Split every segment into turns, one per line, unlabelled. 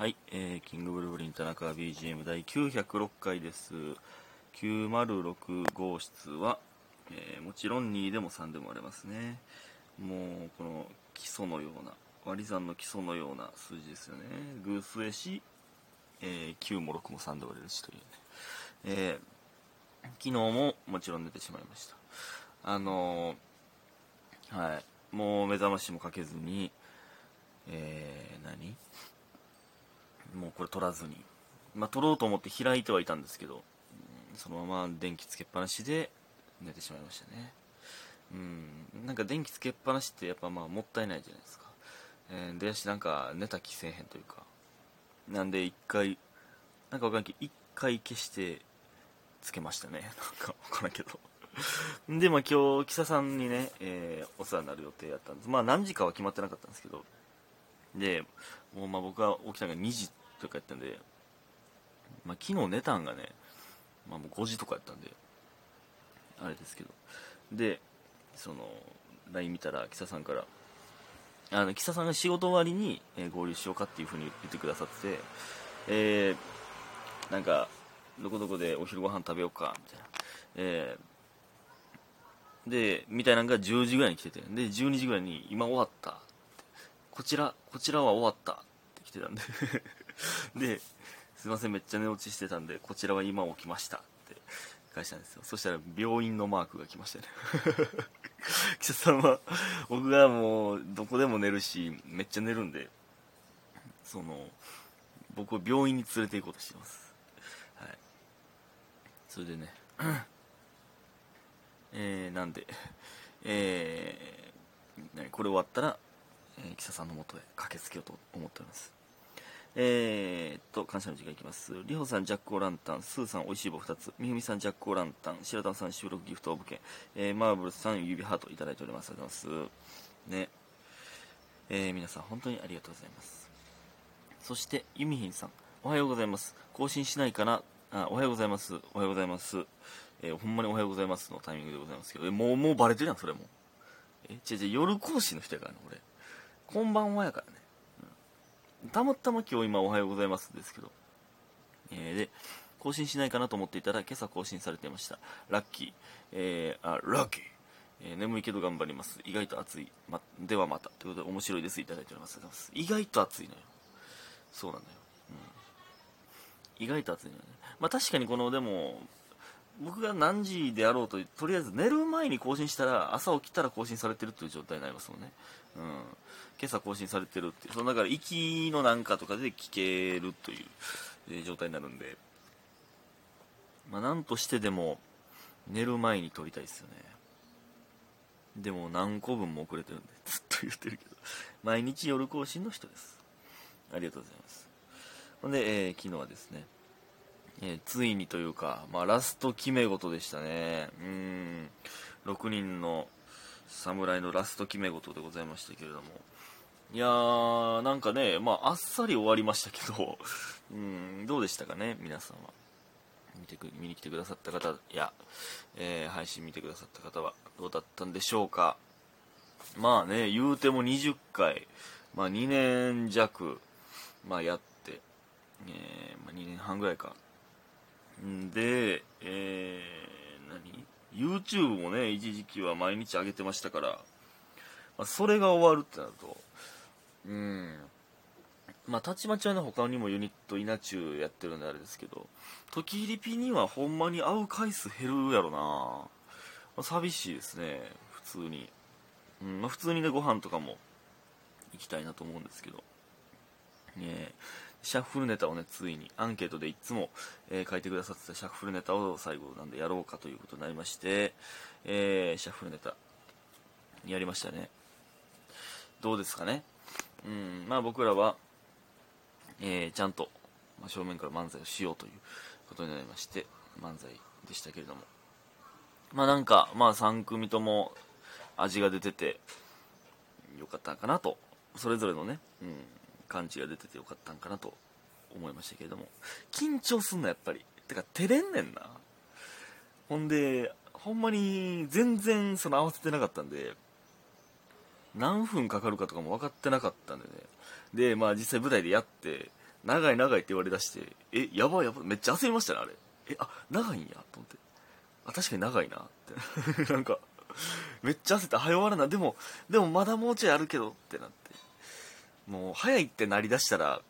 はい、えー、キングブルーブリン田中 BGM 第906回です。906号室は、えーもちろん2でも3でも割れますね。もう、この基礎のような、割り算の基礎のような数字ですよね。偶数やし、えー9も6も3で割れるしというね。えー昨日ももちろん寝てしまいました。あのーはい、もう目覚ましもかけずに、えー、何？もうこれ取らずに、まあ、取ろうと思って開いてはいたんですけど、そのまま電気つけっぱなしで寝てしまいましたね。うん、なんか電気つけっぱなしってやっぱまあもったいないじゃないですか。えー、でやしなんか寝た気せえへんというか。なんで一回、なんかわかんないけど、一回消してつけましたね。なんかわからんけど。で、まあ今日、キサさんにね、えーお世話になる予定やったんです。まあ何時かは決まってなかったんですけど、で、もうまあ僕が起きたのが2時とかやったんで、まあ昨日寝たんがね、まあもう5時とかやったんで、あれですけど。で、その、LINE 見たら、キサさんから、あの、キサさんが仕事終わりに、え合流しようかっていう風に言ってくださってて、えー、なんか、どこどこでお昼ご飯食べようか、みたいな。えー、で、みたいなのが10時ぐらいに来てて、で、12時ぐらいに、今終わった。こちら、こちらは終わった来てたんで。で、すいません、めっちゃ寝落ちしてたんで、こちらは今起きましたって返したんですよ。そしたら、病院のマークが来ましたね。記者さんは、僕がもう、どこでも寝るし、めっちゃ寝るんで、その、僕を病院に連れて行こうとしてます。はい。それでね、えー、なんで、えー、何これ終わったら、えー、記者さんのもとへ駆けつけようと思っております。えー、っと、感謝の時間いきます。りほさん、ジャックオランタン、スーさん、おいしい棒2つ、みふみさん、ジャックオランタン、白玉さん、収録ギフトオブ券、えー、マーブルさん、指ハートいただいております。ありがとうございます。ね。えー、皆さん、本当にありがとうございます。そして、ユミヒンさん、おはようございます。更新しないかな？あ、おはようございます。おはようございます。えー、ほんまにおはようございますのタイミングでございますけど、え、もう、もうバレてるやん、それも。え、違う違う、夜更新の人やからね、俺。こんばんはやからね。たまたま今日今おはようございますですけど、えーで、更新しないかなと思っていたら今朝更新されていました。ラッキー、えー、あ、ラッキー、えー眠いけど頑張ります。意外と暑い。ま、ではまた。ということで面白いです。いただいております。意外と暑いのよ。そうなのよ。うん。意外と暑いのよね。まあ確かにこの、でも、僕が何時であろうと、とりあえず寝る前に更新したら、朝起きたら更新されてるっていう状態になりますもんね。うん。今朝更新されてるっていう、そのだから、息のなんかとかで聞けるという、えー状態になるんで、まあ、なんとしてでも、寝る前に撮りたいですよね。でも、何個分も遅れてるんで、ずっと言ってるけど、毎日夜更新の人です。ありがとうございます。ほんで、えー昨日はですね、えーついにというか、まあ、ラスト決め事でしたね。うん、6人の侍のラスト決め事でございましたけれども。いやー、なんかね、まあ、あっさり終わりましたけど、うん、どうでしたかね、皆さんは。見てく、見に来てくださった方や、えー配信見てくださった方はどうだったんでしょうか。まあね、言うても20回、まあ2年弱、まあやって、えーまあ2年半ぐらいか。んで、えー、何？?YouTube もね、一時期は毎日上げてましたから、まあ、それが終わるってなると、うん。まあ、たちまちはね、他にもユニット稲中やってるんであれですけど、時リピにはほんまに会う回数減るやろな、まあ、寂しいですね、普通に。うん、まあ、普通にね、ご飯とかも行きたいなと思うんですけど。ねシャッフルネタをね、ついにアンケートでいつも、えー書いてくださってたシャッフルネタを最後なんでやろうかということになりまして、えーシャッフルネタ、やりましたね。どうですかね？うん、まあ僕らは、えーちゃんと、まあ、正面から漫才をしようということになりまして、漫才でしたけれども。まあなんか、まあ3組とも味が出てて、よかったかなと、それぞれのね、うん、感じが出ててよかったんかなと思いましたけれども、緊張すんな、やっぱり。てか、照れんねんな。ほんで、ほんまに全然その合わせてなかったんで、何分かかるかとかも分かってなかったんでね。で、まあ実際舞台でやって、長い長いって言われだしてえやばいやばいめっちゃ焦りましたねあれえあ長いんやと思ってあ確かに長いなって なんかめっちゃ焦って早終わらなでもでもまだもうちょいあるけどってなってもう早いってなりだしたら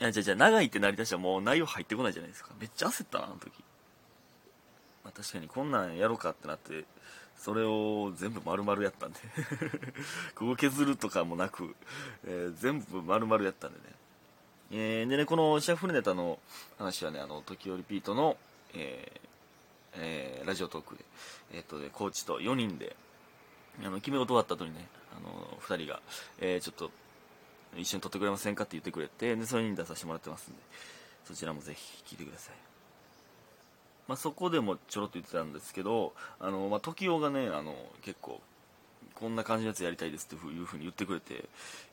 いやじゃじゃ長いってなりだしたらもう内容入ってこないじゃないですか。めっちゃ焦ったなあの時、まあ、確かにこんなんやろうかってなってそれを全部丸々やったんで。ここ削るとかもなく、えー、全部丸々やったんでね、えー、でねこのシャッフルネタの話はねあの時折ピートの、えーえー、ラジオトークで、えーとね、コーチと4人であの決め事終わった後にねあの2人が、えー、ちょっと一緒に撮ってくれませんかって言ってくれてでそれに出させてもらってますんでそちらもぜひ聞いてくださいまあ、そこでもちょろっと言ってたんですけど、あの、まあ、時代がね、あの、結構、こんな感じのやつやりたいですっていうふうに言ってくれて、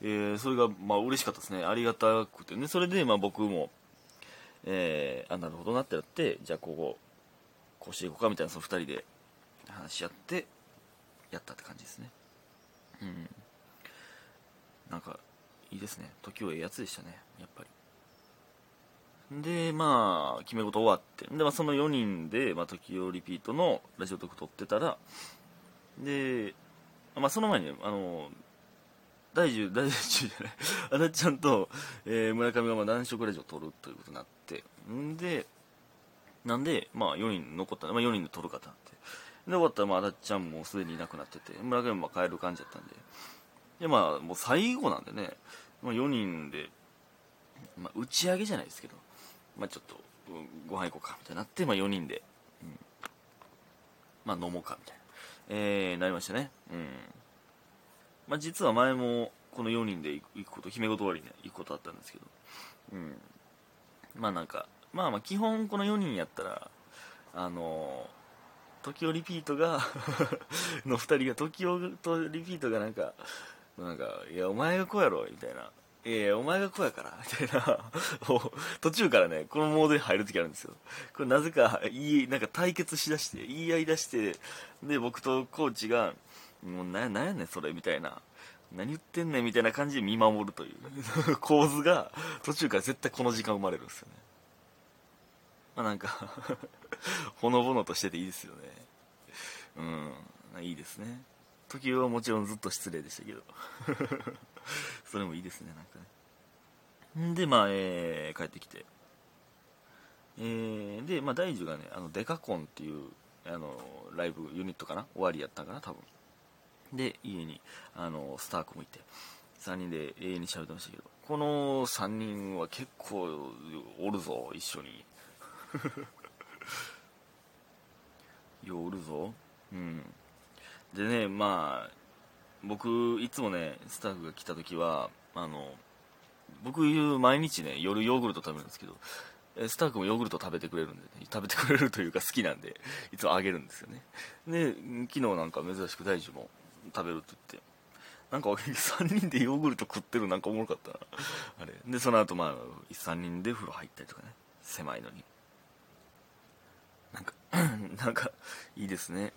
えー、それが、まあ、嬉しかったですね。ありがたくてね。それで、まあ、僕も、えー、あ、なるほどなってなって、じゃあ、ここ、こうしていこうかみたいな、その二人で話し合って、やったって感じですね。うん。なんか、いいですね。時をええやつでしたね、やっぱり。で、まあ、決め事終わって、で、まあ、その4人で、まあ、時をリピートのラジオトーク撮ってたら、で、まあ、その前に、あの、大樹、大樹じゃない、あだちゃんと、えー、村上がまあ男色ラジオ撮るということになって、んで、なんで、まあ、4人残った、まあ、4人で撮るかとなって。で、終わったら、まあ、あだちゃんもすでにいなくなってて、村上も帰る感じだったんで、で、まあ、もう最後なんでね、まあ、4人で、まあ、打ち上げじゃないですけど、まあ、ちょっとご飯行こうかみたいになって、まあ、4人で、うん、まあ、飲もうかみたいな、えー、なりましたね。うん。まあ、実は前もこの4人で行くこと、姫事終わりに、行くことあったんですけど、うん。まあなんか、まあまあ基本この4人やったら、あのー、時をリピートが の2人が、時をとリピートがなんか、なんか、いや、お前がこうやろ、みたいな。えー、お前がこうやから、みたいな、途中からね、このモードに入るときあるんですよ。これなぜか、いい、なんか対決しだして、言い合いだして、で、僕とコーチが、もうな、なんやねん、それ、みたいな。何言ってんねん、みたいな感じで見守るという 構図が、途中から絶対この時間生まれるんですよね。まあなんか ほのぼのとしてていいですよね。うん、いいですね。時はもちろんずっと失礼でしたけど。それもいいですねなんかね。でまあ、えー、帰ってきて。えー、でまあ大樹がねあのデカコンっていうあのライブユニットかな？終わりやったかな？多分。で家にあのスタークもいて。3人で永遠に喋ってましたけど。この3人は結構おるぞ一緒に。ようおるぞ。うん。でねまあ僕いつもねスタッフが来た時はあの僕毎日ね夜ヨーグルト食べるんですけどスタッフもヨーグルト食べてくれるんで、ね、食べてくれるというか好きなんでいつもあげるんですよね。で昨日なんか珍しく大樹も食べるって言ってなんか3人でヨーグルト食ってるなんかおもろかったな。あれ。でその後まあ3人で風呂入ったりとかね狭いのに。なんか なんかいいですね。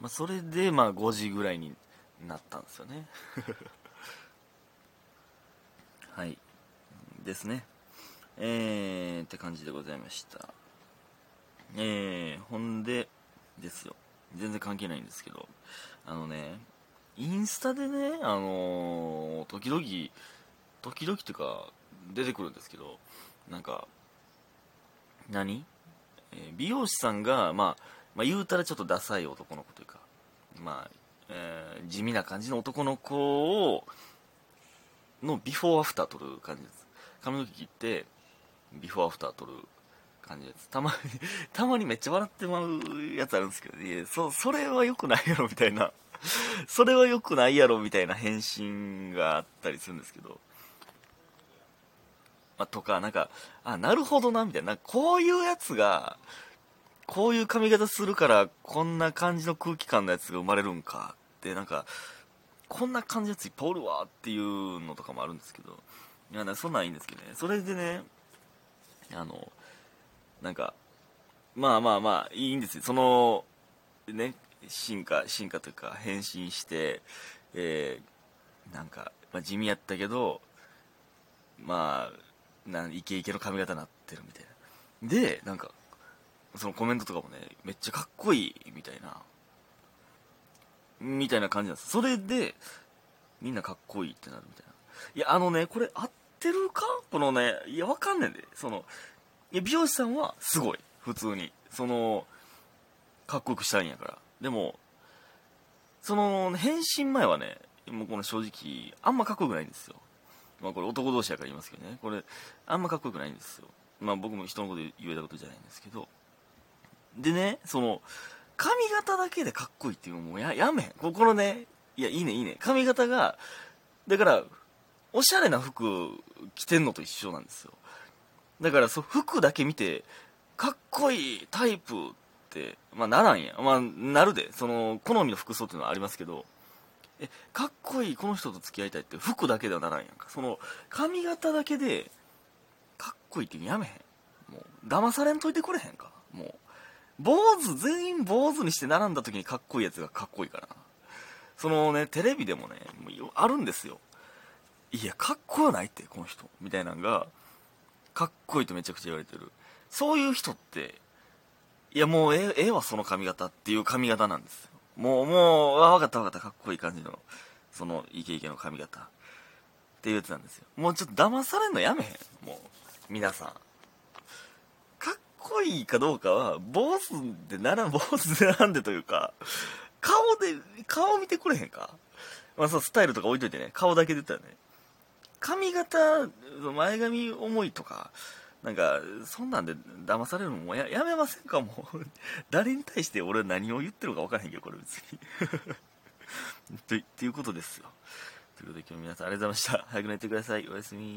まあ、それでまあ5時ぐらいになったんですよね。はい。ですね。えー、って感じでございました。えー、ほんでですよ。全然関係ないんですけど。あのねインスタでねあのー、時々時々っていうか出てくるんですけどなんか何、えー、美容師さんがまあまあ、言うたらちょっとダサい男の子というか、まあ、えー、地味な感じの男の子を、のビフォーアフター撮る感じです。髪の毛切って、ビフォーアフター撮る感じです。たまに たまにめっちゃ笑ってまうやつあるんですけど、いや、そ、それは良くないやろみたいな、それは良くないやろみたいな返信があったりするんですけど、まあ、とか、なんか、あ、なるほどな、みたいな、こういうやつが、こういう髪型するからこんな感じの空気感のやつが生まれるんか？ってなんかこんな感じのやついっぱいおるわっていうのとかもあるんですけど。いやそんなんいいんですけどね。それでねあのなんかまあまあまあいいんですよ。そのね進化進化というか変身してえー、なんか、まあ、地味やったけどまあなんイケイケの髪型になってるみたいな。でなんかそのコメントとかもねめっちゃかっこいいみたいなみたいな感じなんです。それでみんなかっこいいってなるみたいな。いやあのねこれ合ってるか？このねいやわかんねんでそのいや美容師さんはすごい。普通に。そのかっこよくしたいんやから。でもその変身前はねもうこの正直あんまかっこよくないんですよ。まあこれ男同士やから言いますけどね。これあんまかっこよくないんですよ。まあ僕も人のこと言えたことじゃないんですけど。でねその髪型だけでかっこいいっていうのもややめん。ここのねいやいいねいいね。髪型がだからおしゃれな服着てんのと一緒なんですよ。だからそう服だけ見てかっこいいタイプってまあならんやまあなるで。その好みの服装っていうのはありますけど。えかっこいいこの人と付き合いたいって服だけではならんやんか。その髪型だけでかっこいいってやめへん。もう騙されんといてくれへんか。もう。坊主全員坊主にして並んだ時にかっこいいやつがかっこいいからな。そのねテレビでもねもうあるんですよ。いやかっこよないってこの人。みたいなのがかっこいいとめちゃくちゃ言われてる。そういう人っていやもうええええわその髪型っていう髪型なんですよ。もうもうあ分かった分かった。かっこいい感じのそのイケイケの髪型っていうやつなんですよ。もうちょっと騙されんのやめへん。もう皆さん。こいいかどうかは坊主でなら坊主で並んでというか顔で顔見てくれへんか？まあそうスタイルとか置いといてね。顔だけで言ったらね。髪型前髪重いとかなんかそんなんで騙されるのもややめませんか？もう。誰に対して俺は何を言ってるか分からへんけどこれ別に。とっていうことですよ。ということで今日皆さんありがとうございました。早く寝てください。おやすみ。